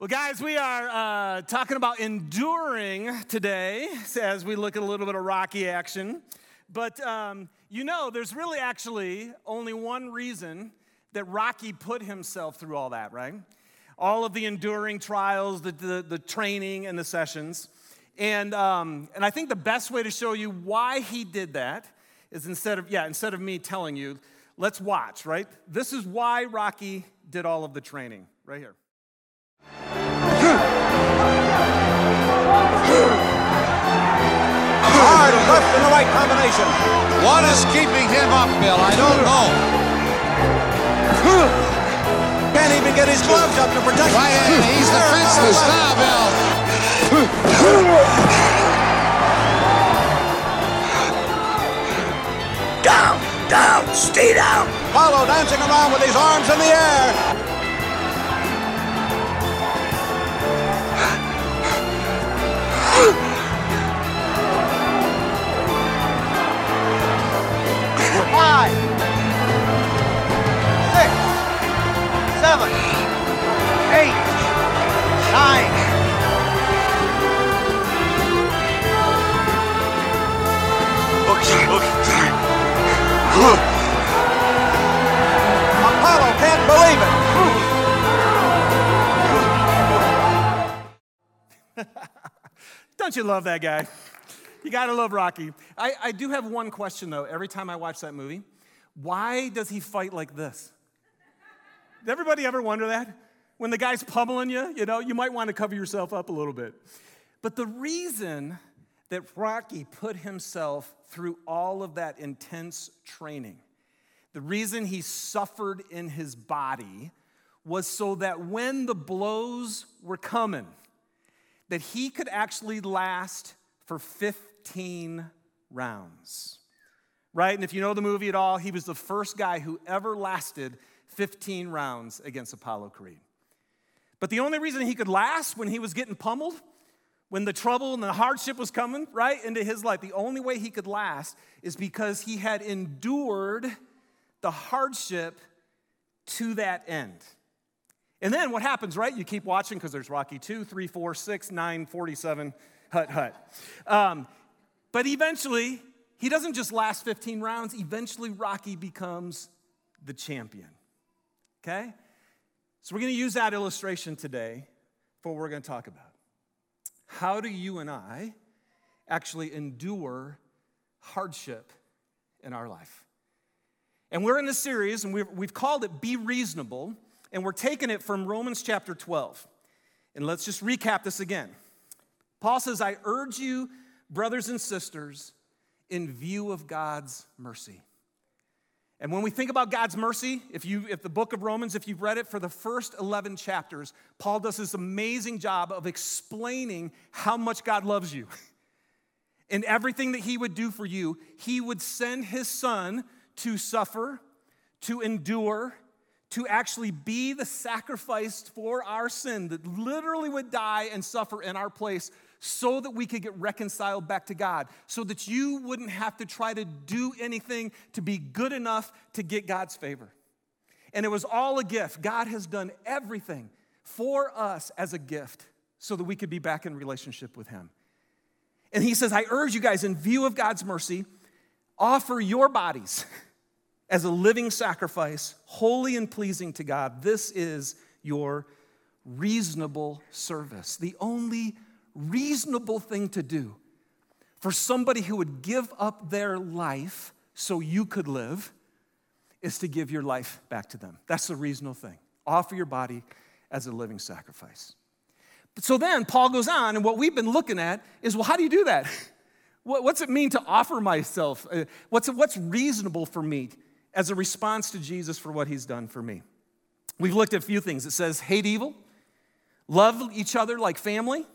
Well, guys, we are uh, talking about enduring today as we look at a little bit of Rocky action. But um, you know, there's really actually only one reason that Rocky put himself through all that, right? All of the enduring trials, the, the, the training, and the sessions. And, um, and I think the best way to show you why he did that is instead of, yeah, instead of me telling you, let's watch, right? This is why Rocky did all of the training, right here. Hard left in the right combination. What is keeping him up, Bill? I don't know. Can't even get his gloves up to protect him. Right, him. he's defenseless now, Bill. Down, down, stay down. Apollo dancing around with his arms in the air. Five, six, seven, eight, nine. Okay, okay. Apollo can't believe it. Don't you love that guy? You gotta love Rocky. I, I do have one question though, every time I watch that movie. Why does he fight like this? Did everybody ever wonder that? When the guy's pummeling you, you know, you might want to cover yourself up a little bit. But the reason that Rocky put himself through all of that intense training, the reason he suffered in his body was so that when the blows were coming, that he could actually last for 15 rounds. Right? And if you know the movie at all, he was the first guy who ever lasted 15 rounds against Apollo Creed. But the only reason he could last when he was getting pummeled, when the trouble and the hardship was coming right into his life, the only way he could last is because he had endured the hardship to that end. And then what happens, right? You keep watching because there's Rocky 2, 3, 4, 6, 9, 47, hut, hut. Um, but eventually, he doesn't just last 15 rounds, eventually, Rocky becomes the champion. Okay? So we're to use that illustration today for what we're to talk about. How do you and I actually endure hardship in our life? And we're in a series, and we've, we've called it Be Reasonable, and we're taking it from Romans chapter 12. And let's just recap this again. Paul says, I urge you, brothers and sisters, in view of God's mercy. And when we think about God's mercy, if you if the book of Romans, if you've read it for the first 11 chapters, Paul does this amazing job of explaining how much God loves you. In everything that he would do for you, he would send his son to suffer, to endure, to actually be the sacrifice for our sin that literally would die and suffer in our place so that we could get reconciled back to God, so that you wouldn't have to try to do anything to be good enough to get God's favor. And it was all a gift. God has done everything for us as a gift so that we could be back in relationship with Him. And He says, I urge you guys, in view of God's mercy, offer your bodies as a living sacrifice, holy and pleasing to God. This is your reasonable service. The only reasonable thing to do for somebody who would give up their life so you could live is to give your life back to them. That's the reasonable thing. Offer your body as a living sacrifice. So then Paul goes on, and what we've been looking at is well, how do you do that? What's it mean to offer myself? Uh, What's, what's reasonable for me as a response to Jesus for what he's done for me? We've looked at a few things. It says, hate evil, love each other like family,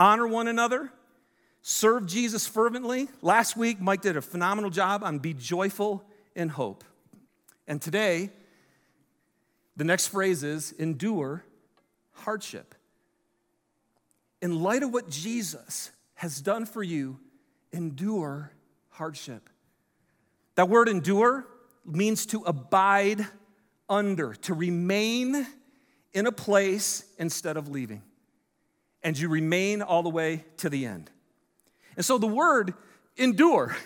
honor one another, serve Jesus fervently. Last week, Mike did a phenomenal job on be joyful in hope. And today, the next phrase is endure hardship. In light of what Jesus has done for you, endure hardship. That word endure means to abide under, to remain in a place instead of leaving, and you remain all the way to the end. And so the word endure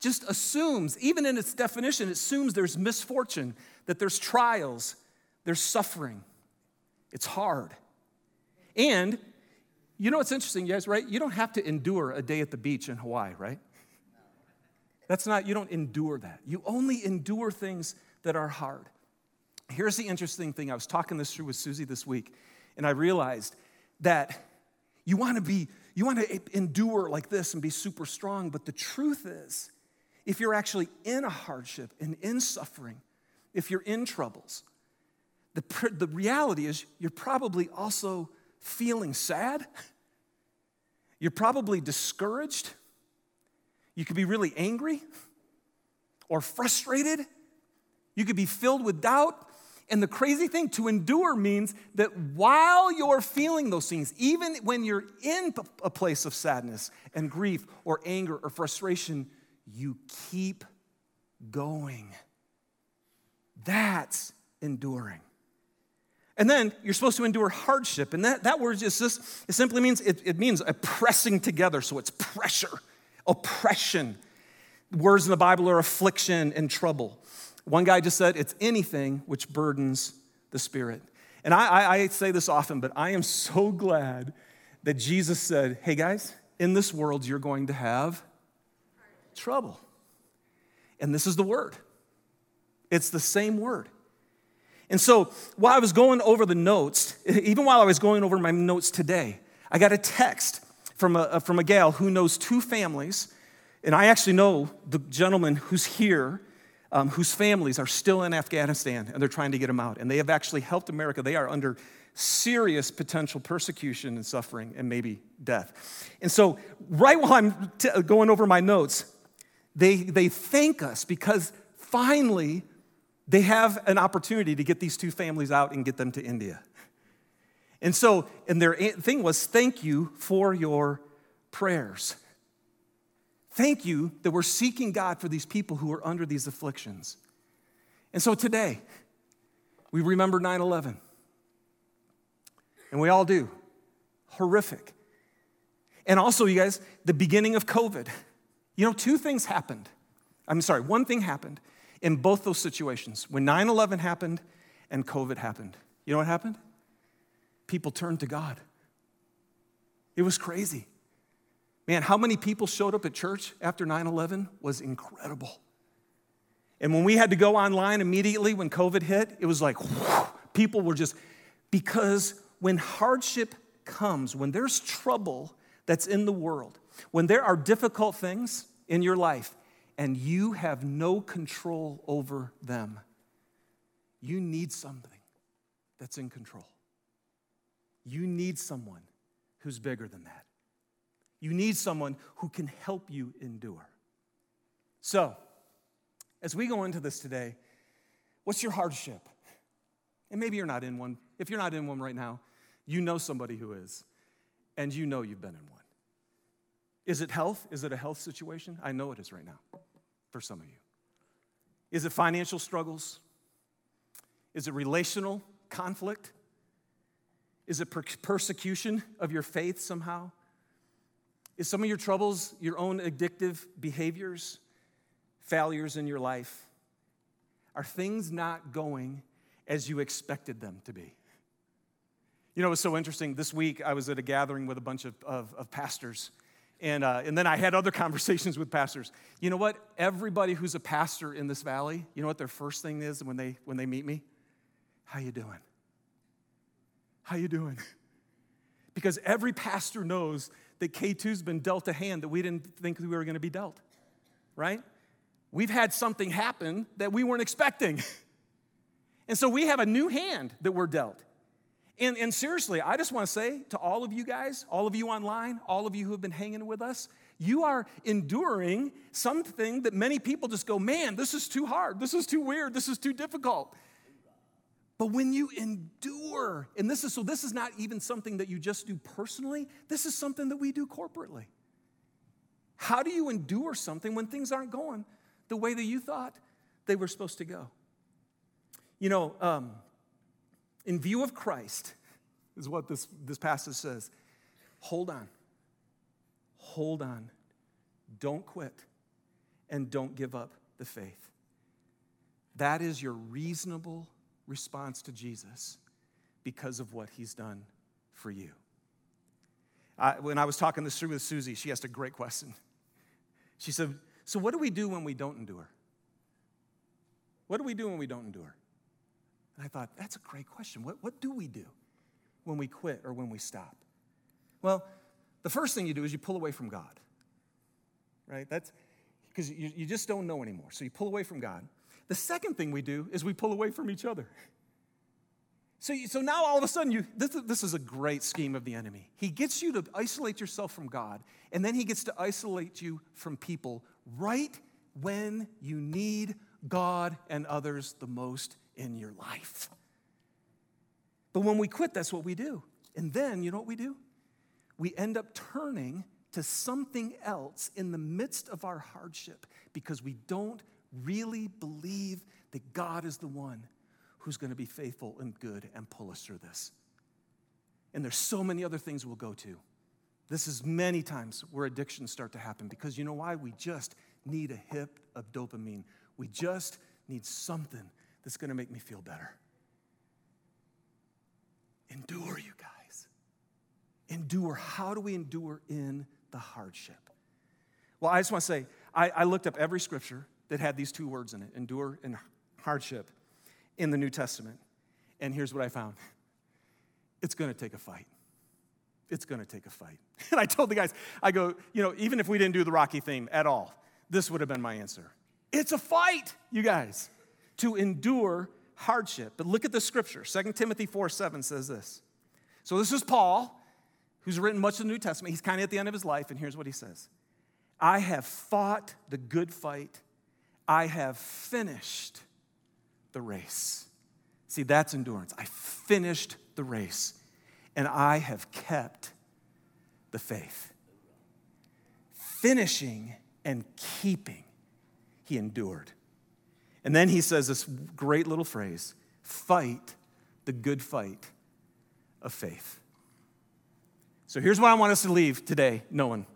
just assumes, even in its definition, it assumes there's misfortune, that there's trials, there's suffering. It's hard. And you know what's interesting, you guys, right? You don't have to endure a day at the beach in Hawaii, right? That's not, you don't endure that. You only endure things that are hard. Here's the interesting thing. I was talking this through with Susie this week, and I realized that you want to be, you want to endure like this and be super strong, but the truth is, if you're actually in a hardship and in suffering, if you're in troubles, the, the reality is you're probably also feeling sad. You're probably discouraged. You could be really angry or frustrated. You could be filled with doubt. And the crazy thing, to endure means that while you're feeling those things, even when you're in a place of sadness and grief or anger or frustration, you keep going. That's enduring. And then you're supposed to endure hardship. And that, that word is just it simply means it, it means a pressing together. So it's pressure, oppression. Words in the Bible are affliction and trouble. One guy just said it's anything which burdens the spirit. And I, I, I say this often, but I am so glad that Jesus said, hey guys, in this world you're going to have trouble. And this is the word. It's the same word. And so while I was going over the notes, even while I was going over my notes today, I got a text from a, from a gal who knows two families. And I actually know the gentleman who's here, um, whose families are still in Afghanistan and they're trying to get them out. And they have actually helped America. They are under serious potential persecution and suffering and maybe death. And so, right while I'm t- going over my notes, they, they thank us because finally they have an opportunity to get these two families out and get them to India. And so, and their thing was, thank you for your prayers. Thank you that we're seeking God for these people who are under these afflictions. And so today, we remember 9 11. And we all do. Horrific. And also, you guys, the beginning of COVID. You know, two things happened. I'm sorry, one thing happened in both those situations. When 9 11 happened and COVID happened, you know what happened? People turned to God. It was crazy. Man, how many people showed up at church after 9 11 was incredible. And when we had to go online immediately when COVID hit, it was like whew, people were just, because when hardship comes, when there's trouble that's in the world, when there are difficult things in your life and you have no control over them, you need something that's in control. You need someone who's bigger than that. You need someone who can help you endure. So, as we go into this today, what's your hardship? And maybe you're not in one. If you're not in one right now, you know somebody who is, and you know you've been in one. Is it health? Is it a health situation? I know it is right now for some of you. Is it financial struggles? Is it relational conflict? Is it per- persecution of your faith somehow? Is some of your troubles your own addictive behaviors, failures in your life? Are things not going as you expected them to be? You know, it was so interesting. This week, I was at a gathering with a bunch of, of, of pastors and, uh, and then I had other conversations with pastors. You know what? Everybody who's a pastor in this valley, you know what their first thing is when they, when they meet me? How you doing? How you doing? Because every pastor knows that K2's been dealt a hand that we didn't think we were going to be dealt, right? We've had something happen that we weren't expecting. And so we have a new hand that we're dealt. And, and seriously, I just want to say to all of you guys, all of you online, all of you who have been hanging with us, you are enduring something that many people just go, man, this is too hard. This is too weird. This is too difficult. But when you endure, and this is so, this is not even something that you just do personally, this is something that we do corporately. How do you endure something when things aren't going the way that you thought they were supposed to go? You know, um, in view of Christ, is what this, this passage says. Hold on. Hold on. Don't quit. And don't give up the faith. That is your reasonable response to Jesus because of what he's done for you. When I was talking this through with Susie, she asked a great question. She said, So, what do we do when we don't endure? What do we do when we don't endure? And I thought, that's a great question. What, what do we do when we quit or when we stop? Well, the first thing you do is you pull away from God, right? That's because you, you just don't know anymore. So you pull away from God. The second thing we do is we pull away from each other. So, so now all of a sudden, you, this, this is a great scheme of the enemy. He gets you to isolate yourself from God, and then he gets to isolate you from people right when you need God and others the most in your life. But when we quit, that's what we do. And then, you know what we do? We end up turning to something else in the midst of our hardship because we don't really believe that God is the one who's going to be faithful and good and pull us through this. And there's so many other things we'll go to. This is many times where addictions start to happen because you know why? We just need a hit of dopamine. We just need something that's going to make me feel better. Endure, you guys. Endure. How do we endure in the hardship? Well, I just want to say, I, I looked up every scripture that had these two words in it endure and hardship in the New Testament. And here's what I found it's going to take a fight. It's going to take a fight. And I told the guys, I go, you know, even if we didn't do the Rocky theme at all, this would have been my answer. It's a fight, you guys, to endure hardship. But look at the scripture. 2 Timothy 4 7 says this. So this is Paul, who's written much of the New Testament. He's kind of at the end of his life, and here's what he says I have fought the good fight, I have finished the race. See, that's endurance. I finished the race and I have kept the faith. Finishing and keeping, he endured. And then he says this great little phrase fight the good fight of faith. So here's what I want us to leave today knowing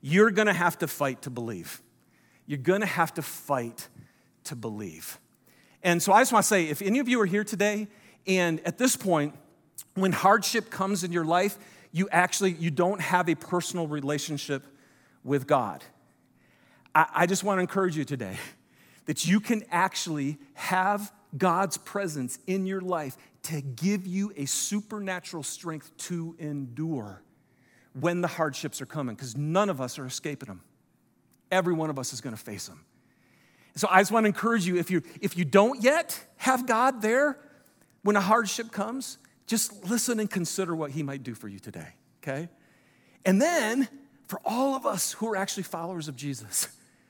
you're gonna have to fight to believe. You're gonna have to fight to believe. And so I just want to say if any of you are here today and at this point, when hardship comes in your life, you actually you don't have a personal relationship with God. I, I just want to encourage you today that you can actually have God's presence in your life to give you a supernatural strength to endure when the hardships are coming, because none of us are escaping them. Every one of us is going to face them. So I just want to encourage you if you if you don't yet have God there when a hardship comes, just listen and consider what he might do for you today, okay? And then for all of us who are actually followers of Jesus,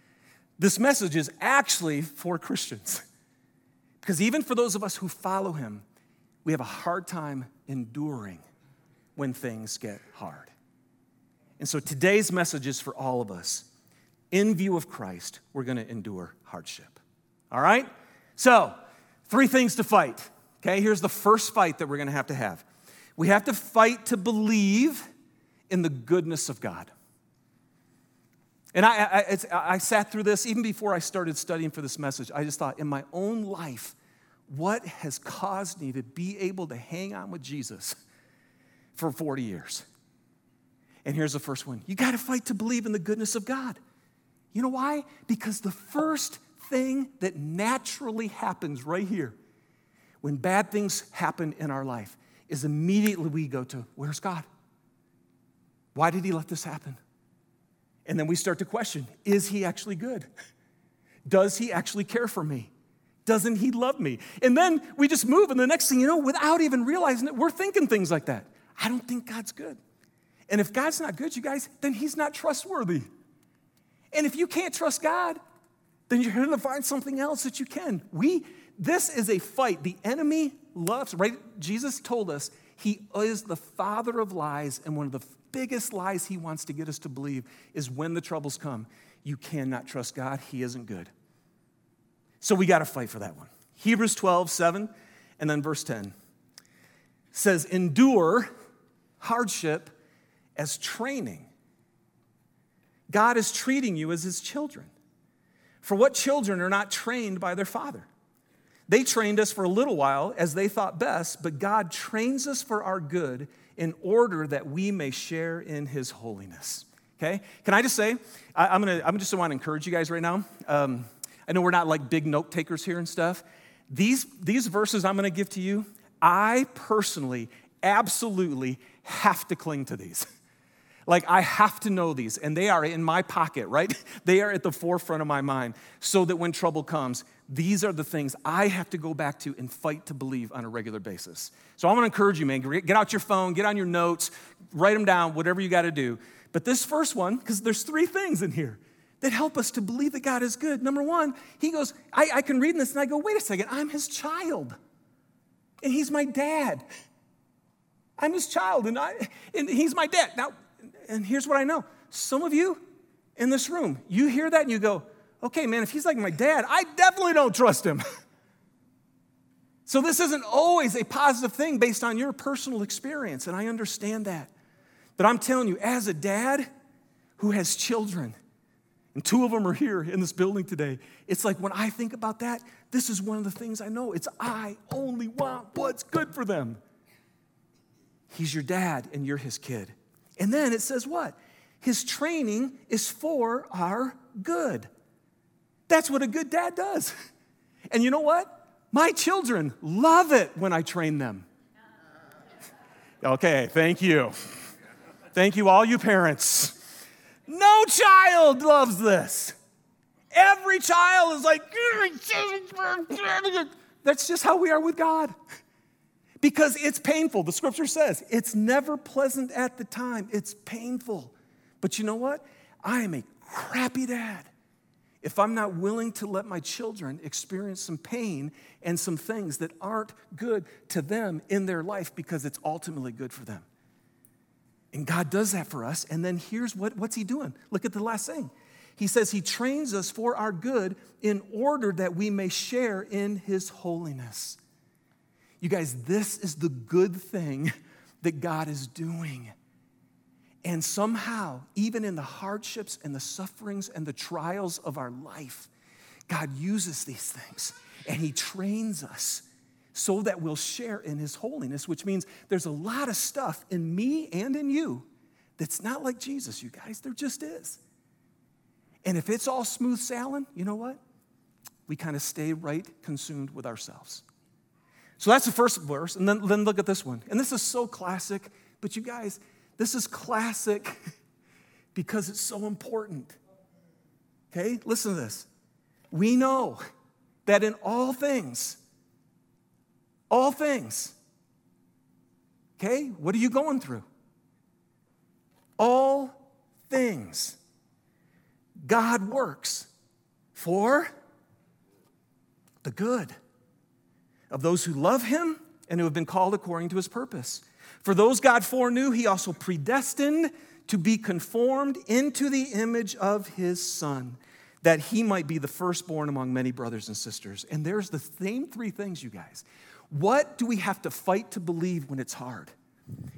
this message is actually for Christians. Because even for those of us who follow him, we have a hard time enduring when things get hard. And so today's message is for all of us in view of Christ, we're going to endure hardship. All right? So, three things to fight. Okay, here's the first fight that we're going to have to have. We have to fight to believe in the goodness of God. And I, I, I, sat through this even before I started studying for this message. I just thought, in my own life, what has caused me to be able to hang on with Jesus for 40 years? And here's the first one you got to fight to believe in the goodness of God. You know why? Because the first thing that naturally happens right here when bad things happen in our life is immediately we go to, Where's God? Why did He let this happen? And then we start to question Is He actually good? Does He actually care for me? Doesn't He love me? And then we just move, and the next thing you know, without even realizing it, we're thinking things like that. I don't think God's good. And if God's not good, you guys, then He's not trustworthy. And if you can't trust God, then you're going to find something else that you can. We, this is a fight. The enemy loves, right? Jesus told us he is the father of lies, and one of the biggest lies he wants to get us to believe is when the troubles come, you cannot trust God. He isn't good. So we got to fight for that one. Hebrews 12, 7, and then verse 10. says, endure hardship as training. God is treating you as his children. For what children are not trained by their father? They trained us for a little while as they thought best, but God trains us for our good in order that we may share in his holiness. Okay? Can I just say, I, am gonna, I'm just want to encourage you guys right now. Um, I know we're not like big note takers here and stuff. These, these verses I'm gonna give to you, I personally absolutely have to cling to these. Like, I have to know these, and they are in my pocket, right? They are at the forefront of my mind so that when trouble comes, these are the things I have to go back to and fight to believe on a regular basis. So I'm gonna encourage you, man, get out your phone, get on your notes, write them down, whatever you gotta do. But this first one, because there's three things in here that help us to believe that God is good. Number one, he goes, I, I can read this and I go, wait a second, I'm his child. And he's my dad. I'm his child and, I, and he's my dad. Now, and here's what I know some of you in this room, you hear that and you go, okay, man, if he's like my dad, I definitely don't trust him. so this isn't always a positive thing based on your personal experience, and I understand that. But I'm telling you, as a dad who has children, and two of them are here in this building today, it's like when I think about that, this is one of the things I know. It's I only want what's good for them. He's your dad, and you're his kid. And then it says what? His training is for our good. That's what a good dad does. And you know what? My children love it when I train them. Okay, thank you. Thank you, all you parents. No child loves this. Every child is like, that's just how we are with God because it's painful. The scripture says it's never pleasant at the time, it's painful. But you know what? I am a crappy dad if I'm not willing to let my children experience some pain and some things that aren't good to them in their life because it's ultimately good for them. And God does that for us. And then here's what, what's He doing? Look at the last thing. He says He trains us for our good in order that we may share in His holiness. You guys, this is the good thing that God is doing. And somehow, even in the hardships and the sufferings and the trials of our life, God uses these things and He trains us so that we'll share in His holiness, which means there's a lot of stuff in me and in you that's not like Jesus, you guys. There just is. And if it's all smooth sailing, you know what? We kind of stay right consumed with ourselves. So that's the first verse. And then, then look at this one. And this is so classic, but you guys, this is classic because it's so important. Okay, listen to this. We know that in all things, all things, okay, what are you going through? All things, God works for the good of those who love him and who have been called according to his purpose. For those God foreknew, he also predestined to be conformed into the image of his son, that he might be the firstborn among many brothers and sisters. And there's the same three things, you guys. What do we have to fight to believe when it's hard?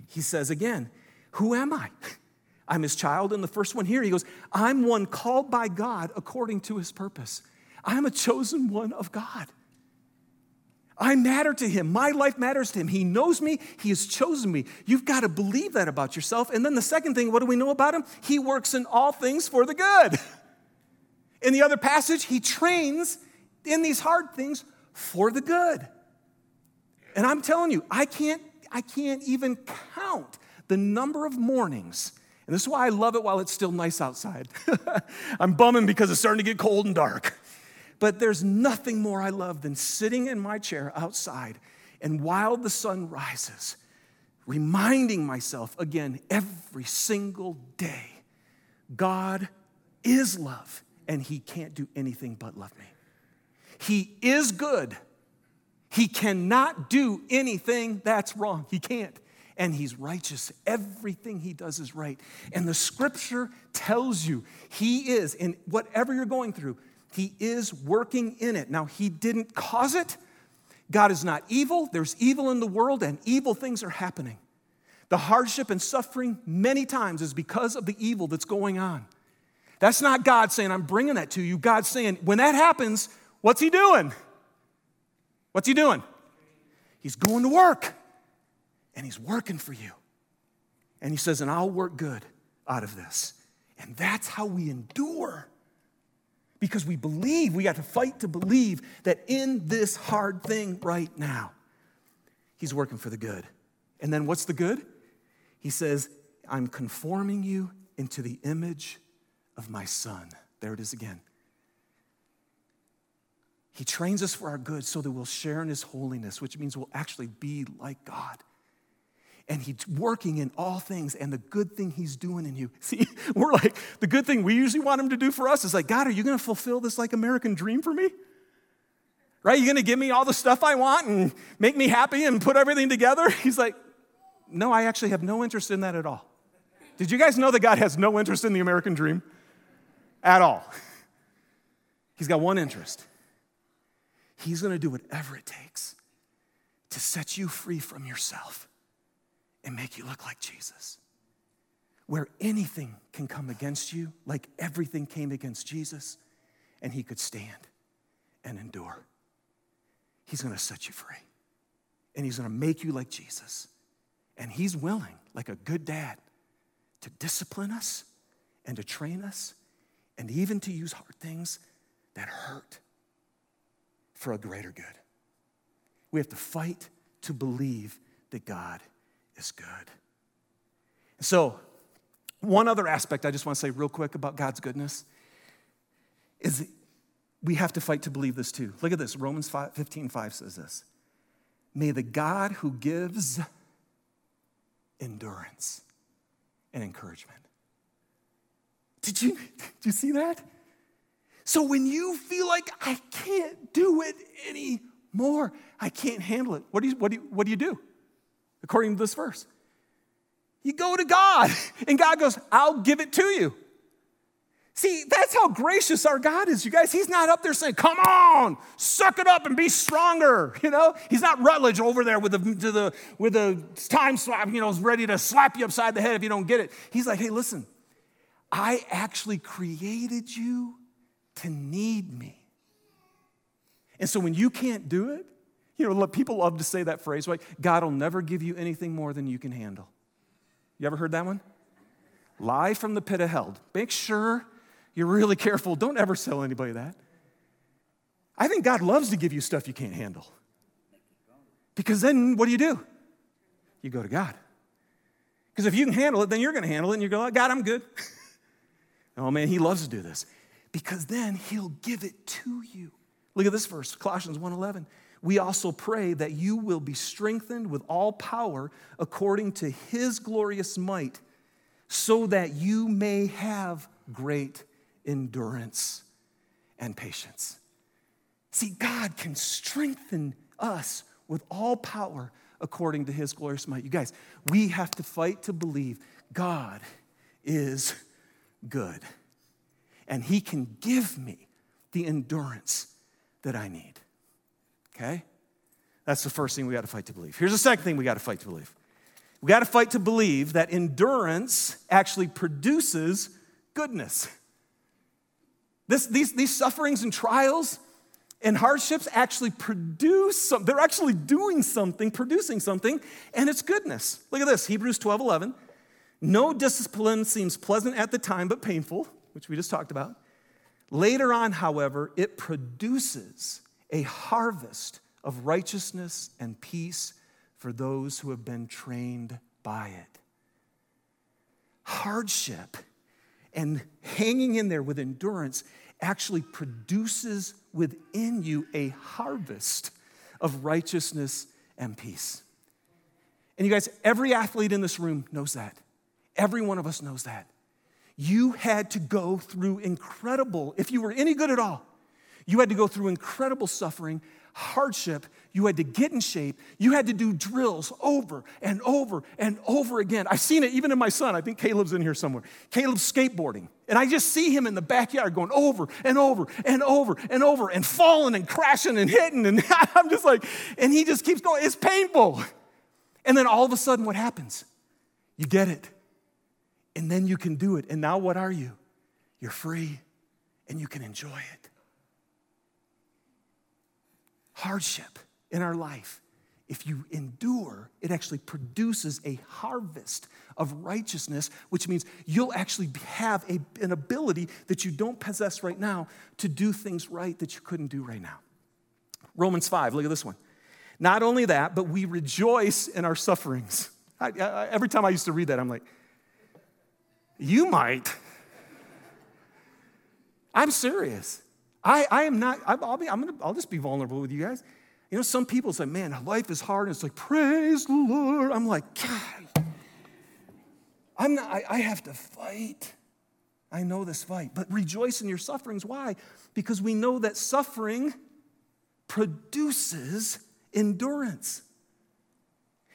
He says again, Who am I? I'm his child. And the first one here, he goes, I'm one called by God according to his purpose. I'm a chosen one of God. I matter to him. My life matters to him. He knows me. He has chosen me. You've got to believe that about yourself. And then the second thing, what do we know about him? He works in all things for the good. In the other passage, he trains in these hard things for the good. And I'm telling you, I can't, I can't even count the number of mornings. And this is why I love it while it's still nice outside. I'm bumming because it's starting to get cold and dark. But there's nothing more I love than sitting in my chair outside and while the sun rises, reminding myself again every single day God is love and He can't do anything but love me. He is good. He cannot do anything that's wrong. He can't. And he's righteous. Everything he does is right. And the scripture tells you he is, in whatever you're going through, he is working in it. Now, He didn't cause it. God is not evil. There's evil in the world, and evil things are happening. The hardship and suffering, many times, is because of the evil that's going on. That's not God saying, I'm bringing that to you. God's saying, when that happens, what's He doing? What's He doing? He's going to work, and He's working for you. And He says, and I'll work good out of this. And that's how we endure because we believe, we got to fight to believe that in this hard thing right now, He's working for the good. And then what's the good? He says, I'm conforming you into the image of my Son. There it is again. He trains us for our good so that we'll share in His holiness, which means we'll actually be like God and he's working in all things and the good thing he's doing in you. See, we're like, the good thing we usually want him to do for us is like, God, are you going to fulfill this like American dream for me? Right? You're going to give me all the stuff I want and make me happy and put everything together? He's like, no, I actually have no interest in that at all. Did you guys know that God has no interest in the American dream? At all. He's got one interest. He's going to do whatever it takes to set you free from yourself and make you look like Jesus. Where anything can come against you, like everything came against Jesus, and he could stand and endure. He's gonna set you free. And he's gonna make you like Jesus. And he's willing, like a good dad, to discipline us and to train us and even to use hard things that hurt for a greater good. We have to fight to believe that God is good. So, one other aspect I just want to say real quick about God's goodness is we have to fight to believe this too. Look at this Romans 5, 15 5 says this May the God who gives endurance and encouragement. Did you, did you see that? So when you feel like I can't do it anymore, I can't handle it, what do you, what do you, what do, you do? According to this verse. You go to God, and God goes, I'll give it to you. See, that's how gracious our God is, you guys. He's not up there saying, Come on, suck it up and be stronger. You know, he's not Rutledge over there with the, the, with the time slap, you know, ready to slap you upside the head if you don't get it. He's like, Hey, listen, I actually created you to need me. And so when you can't do it, you know, people love to say that phrase, right? God will never give you anything more than you can handle. You ever heard that one? Lie from the pit of hell. Make sure you're really careful. Don't ever tell anybody that. I think God loves to give you stuff you can't handle. Because then what do you do? You go to God. Because if you can handle it, then you're going to handle it and you go, God, I'm good. oh man, He loves to do this. Because then He'll give it to you. Look at this verse, Colossians 1:11 we also pray that you will be strengthened with all power according to his glorious might, so that you may have great endurance and patience. See, God can strengthen us with all power according to his glorious might. You guys, we have to fight to believe God is good, and he can give me the endurance that I need. Okay? That's the first thing we got to fight to believe. Here's the second thing we got to fight to believe. We got to fight to believe that endurance actually produces goodness. This, these, these sufferings and trials and hardships actually produce something. They're actually doing something, producing something, and it's goodness. Look at this Hebrews 12 11. No discipline seems pleasant at the time, but painful, which we just talked about. Later on, however, it produces a harvest of righteousness and peace for those who have been trained by it. Hardship and hanging in there with endurance actually produces within you a harvest of righteousness and peace. And you guys, every athlete in this room knows that. Every one of us knows that. You had to go through incredible, if you were any good at all, You had to go through incredible suffering, hardship. You had to get in shape. You had to do drills over and over and over again. I've seen it even in my son. I think Caleb's in here somewhere. Caleb's skateboarding. And I just see him in the backyard going over and over and over and over and falling and crashing and hitting. And I'm just like, and he just keeps going. It's painful. And then all of a sudden, what happens? You get it. And then you can do it. And now what are you? You're free and you can enjoy it. Hardship in our life, if you endure, it actually produces a harvest of righteousness, which means you'll actually have a, an ability that you don't possess right now to do things right that you couldn't do right now. Romans 5, look at this one. Not only that, but we rejoice in our sufferings. I, I, every time I used to read that, I'm like, you might. I'm serious. I, I am not, I'll, be, I'm gonna, I'll just be vulnerable with you guys. You know, some people say, man, life is hard. And it's like, praise the Lord. I'm like, God, I'm not, I, I have to fight. I know this fight. But rejoice in your sufferings. Why? Because we know that suffering produces endurance.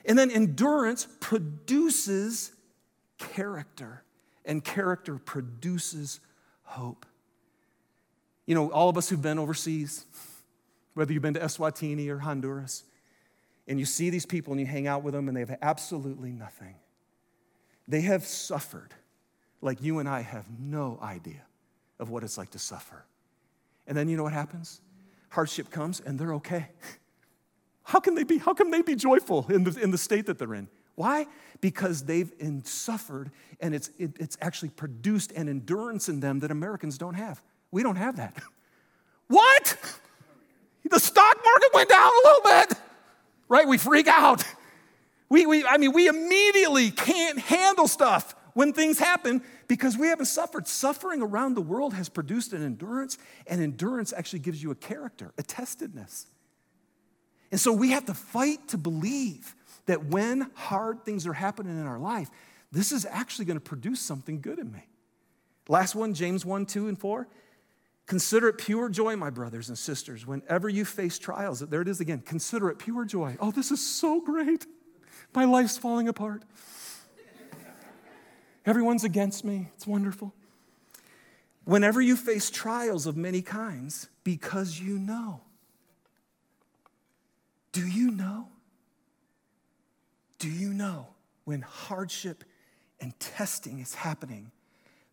And then endurance produces character, and character produces hope. You know, all of us who've been overseas, whether you've been to Eswatini or Honduras, and you see these people and you hang out with them and they have absolutely nothing. They have suffered like you and I have no idea of what it's like to suffer. And then you know what happens? Hardship comes and they're okay. How can they be, how can they be joyful in the, in the state that they're in? Why? Because they've suffered and it's, it, it's actually produced an endurance in them that Americans don't have. We don't have that. What? The stock market went down a little bit, right? We freak out. We, we, I mean, we immediately can't handle stuff when things happen because we haven't suffered. Suffering around the world has produced an endurance, and endurance actually gives you a character, a testedness. And so we have to fight to believe that when hard things are happening in our life, this is actually going to produce something good in me. Last one, James 1, 2, and 4. Consider it pure joy, my brothers and sisters, whenever you face trials. There it is again. Consider it pure joy. Oh, this is so great. My life's falling apart. Everyone's against me. It's wonderful. Whenever you face trials of many kinds, because you know. Do you know? Do you know when hardship and testing is happening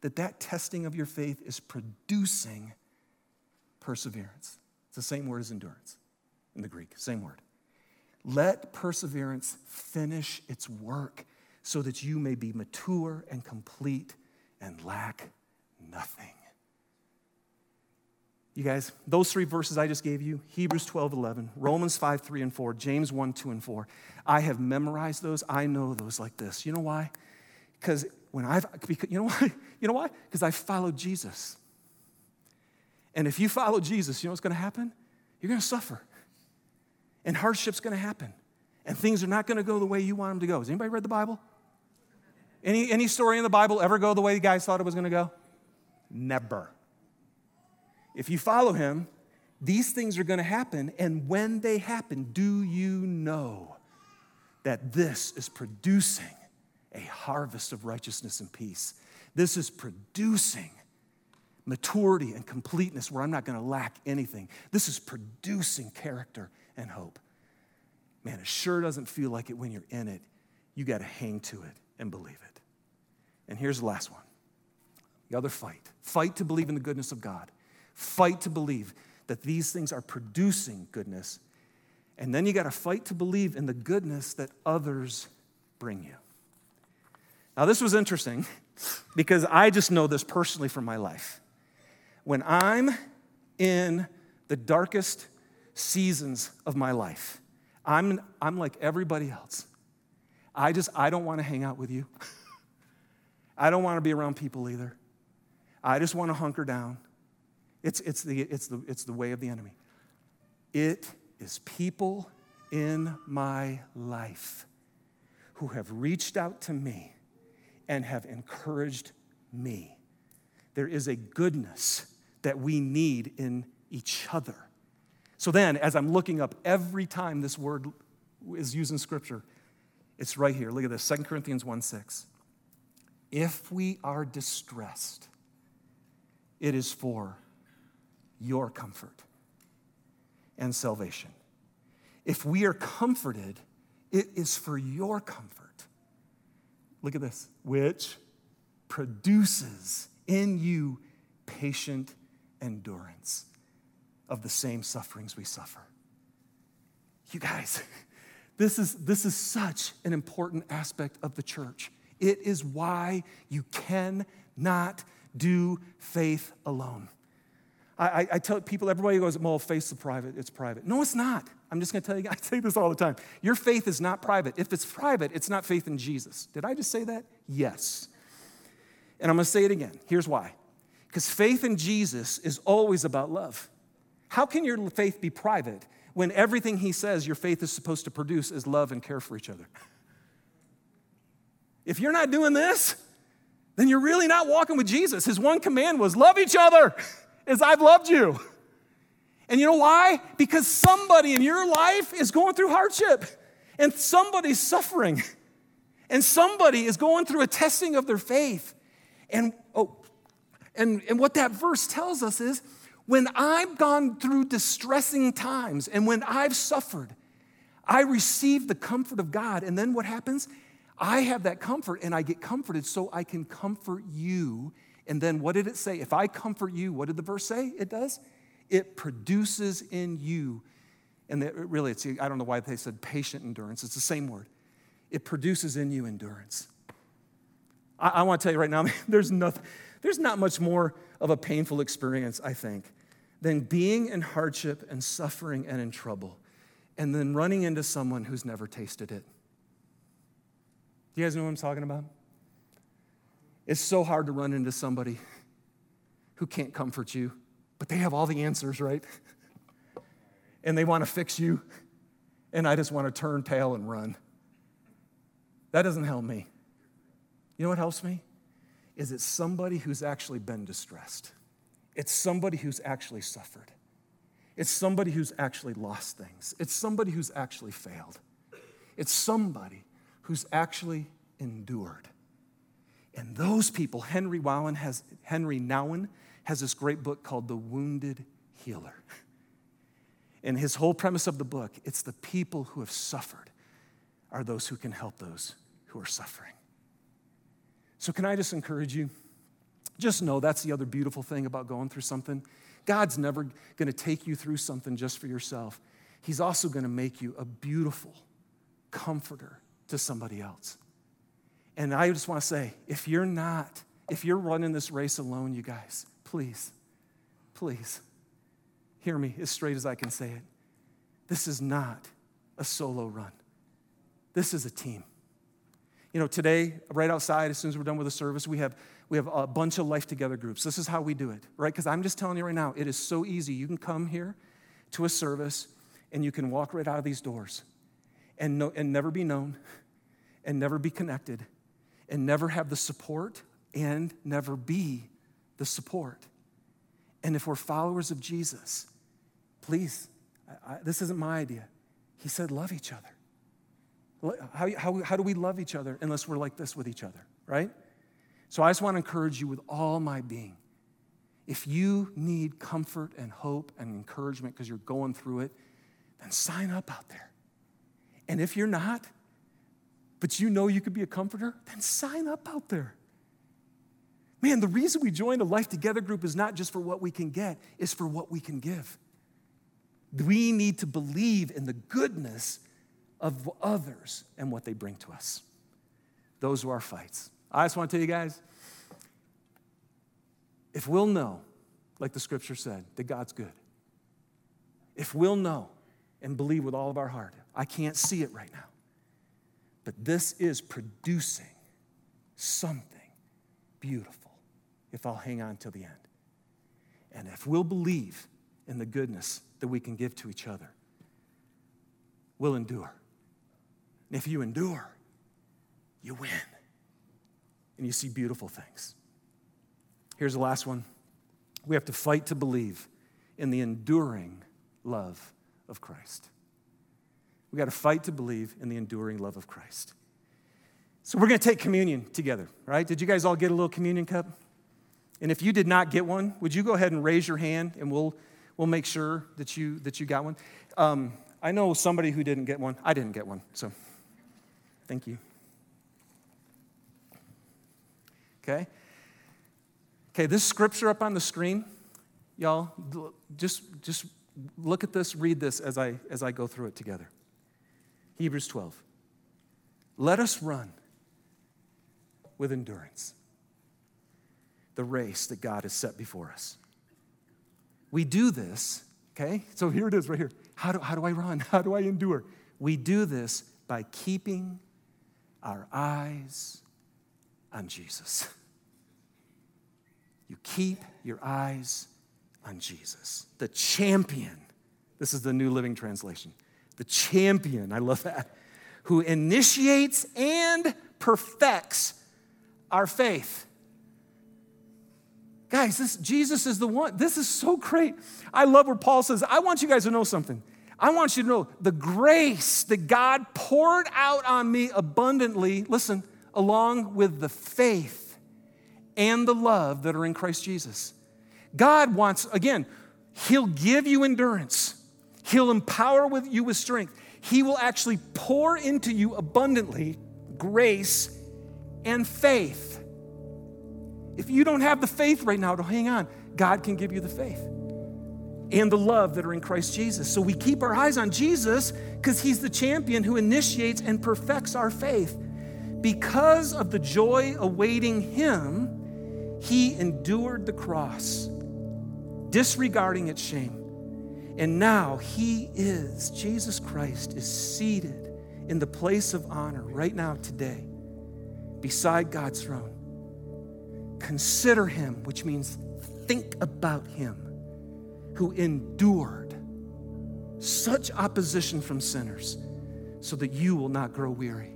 that that testing of your faith is producing perseverance. It's the same word as endurance in the Greek, same word. Let perseverance finish its work so that you may be mature and complete and lack nothing. You guys, those three verses I just gave you Hebrews 12, 11, Romans 5, 3 and 4, James 1, 2 and 4. I have memorized those. I know those like this. You know why? Because when I've, you know why? You know why? Because I followed Jesus. And if you follow Jesus, you know what's going to happen? You're going to suffer. And hardship's going to happen. And things are not going to go the way you want them to go. Has anybody read the Bible? Any, any story in the Bible ever go the way the guys thought it was going to go? Never. If you follow him, these things are going to happen. And when they happen, do you know that this is producing a harvest of righteousness and peace? This is producing maturity and completeness where I'm not going to lack anything. This is producing character and hope. Man, it sure doesn't feel like it when you're in it. You got to hang to it and believe it. And here's the last one the other fight fight to believe in the goodness of God, fight to believe that these things are producing goodness. And then you got to fight to believe in the goodness that others bring you. Now, this was interesting because I just know this personally from my life when I'm in the darkest seasons of my life, I'm, I'm like everybody else. I just, I don't want to hang out with you. I don't want to be around people either. I just want to hunker down. It's, it's, the, it's, the, it's the way of the enemy. It is people in my life who have reached out to me and have encouraged me. There is a goodness that we need in each other. So then, as I'm looking up every time this word is used in Scripture, it's right here. Look at this 2 Corinthians 1 6. If we are distressed, it is for your comfort and salvation. If we are comforted, it is for your comfort. Look at this, which produces in you patient endurance of the same sufferings we suffer. You guys, this is, this is such an important aspect of the church. It is why you cannot do faith alone. I, I, tell people, everybody goes, well, faith's private, it's private. No, it's not. I'm just gonna tell you, I say this all the time. Your faith is not private. If it's private, it's not faith in Jesus. Did I just say that? Yes. And I'm gonna say it again. Here's why. Because faith in Jesus is always about love. How can your faith be private when everything he says your faith is supposed to produce is love and care for each other? If you're not doing this, then you're really not walking with Jesus. His one command was love each other as I've loved you. And you know why? Because somebody in your life is going through hardship and somebody's suffering and somebody is going through a testing of their faith. And oh, and, and what that verse tells us is when I've gone through distressing times and when I've suffered, I receive the comfort of God. And then what happens? I have that comfort and I get comforted so I can comfort you. And then what did it say? If I comfort you, what did the verse say it does? It produces in you, and really, it's, I don't know why they said patient endurance, it's the same word. It produces in you endurance. I, I want to tell you right now, there's nothing, there's not much more of a painful experience, I think, than being in hardship and suffering and in trouble and then running into someone who's never tasted it. Do you guys know what I'm talking about? It's so hard to run into somebody who can't comfort you, but they have all the answers, right? and they want to fix you, and I just want to turn tail and run. That doesn't help me. You know what helps me? Is it's somebody who's actually been distressed. It's somebody who's actually suffered. It's somebody who's actually lost things. It's somebody who's actually failed. It's somebody who's actually endured. And those people, Henry Wowen has, Henry Nouwen has this great book called The Wounded Healer. And his whole premise of the book, it's the people who have suffered are those who can help those who are suffering. So, can I just encourage you? Just know that's the other beautiful thing about going through something. God's never going to take you through something just for yourself. He's also going to make you a beautiful comforter to somebody else. And I just want to say if you're not, if you're running this race alone, you guys, please, please hear me as straight as I can say it. This is not a solo run, this is a team. You know, today, right outside, as soon as we're done with the service, we have, we have a bunch of life together groups. This is how we do it, right? Because I'm just telling you right now, it is so easy. You can come here to a service and you can walk right out of these doors and, know, and never be known and never be connected and never have the support and never be the support. And if we're followers of Jesus, please, I, I, this isn't my idea. He said, love each other. How, how, how do we love each other unless we're like this with each other, right? So I just want to encourage you with all my being. If you need comfort and hope and encouragement because you're going through it, then sign up out there. And if you're not, but you know you could be a comforter, then sign up out there. Man, the reason we joined a Life Together group is not just for what we can get, it's for what we can give. We need to believe in the goodness of others and what they bring to us. Those are our fights. I just want to tell you guys if we'll know, like the scripture said, that God's good, if we'll know and believe with all of our heart, I can't see it right now, but this is producing something beautiful if I'll hang on till the end. And if we'll believe in the goodness that we can give to each other, we'll endure. And if you endure, you win. And you see beautiful things. Here's the last one we have to fight to believe in the enduring love of Christ. We got to fight to believe in the enduring love of Christ. So we're going to take communion together, right? Did you guys all get a little communion cup? And if you did not get one, would you go ahead and raise your hand and we'll, we'll make sure that you, that you got one? Um, I know somebody who didn't get one. I didn't get one, so thank you. Okay? Okay, this scripture up on the screen, y'all, just, just look at this, read this as I, as I go through it together. Hebrews 12. Let us run with endurance the race that God has set before us. We do this, okay? So here it is right here. How do, how do I run? How do I endure? We do this by keeping our eyes on Jesus. You keep your eyes on Jesus, the champion. This is the New Living Translation. The champion, I love that, who initiates and perfects our faith. Guys, this, Jesus is the one. This is so great. I love where Paul says, I want you guys to know something. I want you to know the grace that God poured out on me abundantly, listen, along with the faith and the love that are in Christ Jesus. God wants, again, He'll give you endurance, He'll empower with you with strength. He will actually pour into you abundantly grace and faith. If you don't have the faith right now to hang on, God can give you the faith and the love that are in Christ Jesus. So we keep our eyes on Jesus because He's the champion who initiates and perfects our faith. Because of the joy awaiting Him, He endured the cross, disregarding its shame. And now He is, Jesus Christ, is seated in the place of honor right now, today, beside God's throne. Consider Him, which means think about Him, who endured such opposition from sinners so that you will not grow weary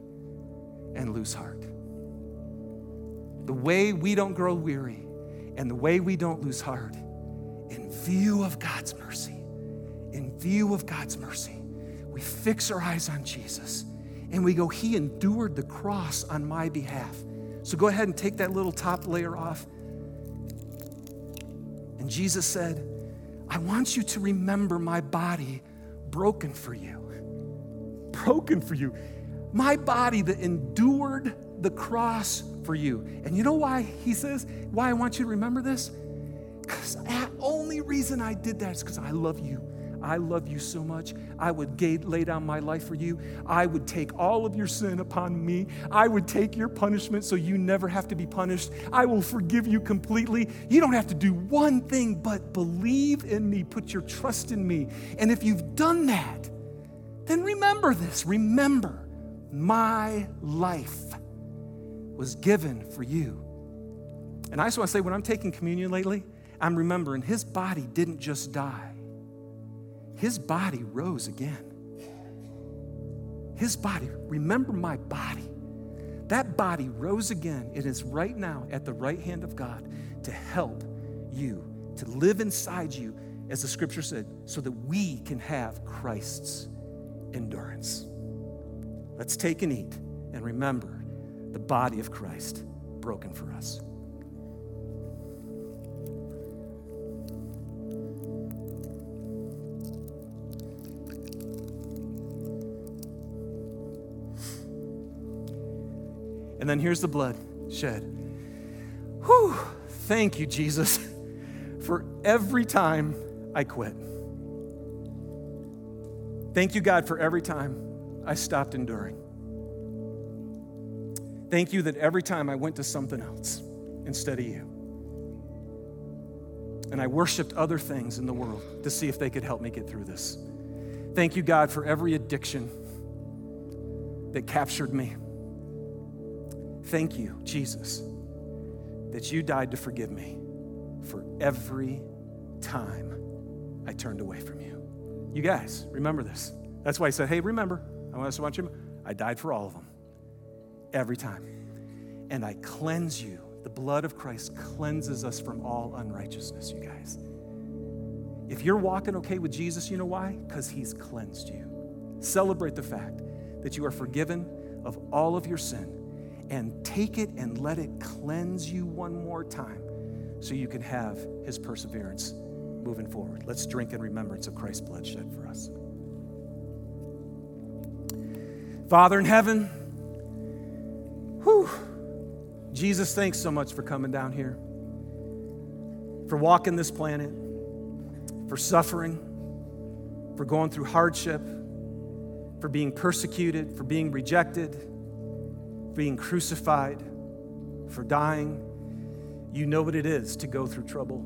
and lose heart. The way we don't grow weary and the way we don't lose heart, in view of God's mercy, in view of God's mercy, we fix our eyes on Jesus and we go, He endured the cross on my behalf. So go ahead and take that little top layer off. And Jesus said, I want you to remember my body broken for you. Broken for you. My body that endured the cross for you. And you know why he says, why I want you to remember this? Because the only reason I did that is because I love you. I love you so much. I would lay down my life for you. I would take all of your sin upon me. I would take your punishment so you never have to be punished. I will forgive you completely. You don't have to do one thing but believe in me, put your trust in me. And if you've done that, then remember this. Remember, my life was given for you. And I just want to say, when I'm taking communion lately, I'm remembering his body didn't just die, his body rose again. His body, remember my body. That body rose again. It is right now at the right hand of God to help you, to live inside you, as the scripture said, so that we can have Christ's endurance. Let's take and eat and remember the body of Christ broken for us. And then here's the blood shed. Whew, thank you, Jesus, for every time I quit. Thank you, God, for every time I stopped enduring. Thank you that every time I went to something else instead of you. And I worshiped other things in the world to see if they could help me get through this. Thank you, God, for every addiction that captured me. Thank you, Jesus, that you died to forgive me for every time I turned away from you. You guys, remember this. That's why I said, hey, remember, I want us to watch you, I died for all of them, every time. And I cleanse you. The blood of Christ cleanses us from all unrighteousness, you guys. If you're walking okay with Jesus, you know why? Because he's cleansed you. Celebrate the fact that you are forgiven of all of your sin and take it and let it cleanse you one more time so you can have his perseverance moving forward. Let's drink in remembrance of Christ's blood shed for us. Father in heaven, whew, Jesus, thanks so much for coming down here, for walking this planet, for suffering, for going through hardship, for being persecuted, for being rejected, being crucified, for dying. You know what it is to go through trouble,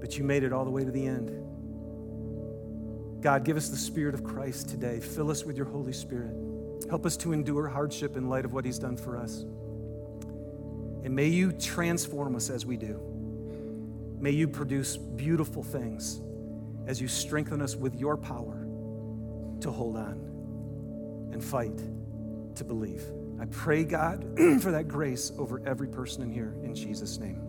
but you made it all the way to the end. God, give us the Spirit of Christ today. Fill us with your Holy Spirit. Help us to endure hardship in light of what He's done for us. And may you transform us as we do. May you produce beautiful things as you strengthen us with your power to hold on and fight to believe. I pray, God, for that grace over every person in here in Jesus' name.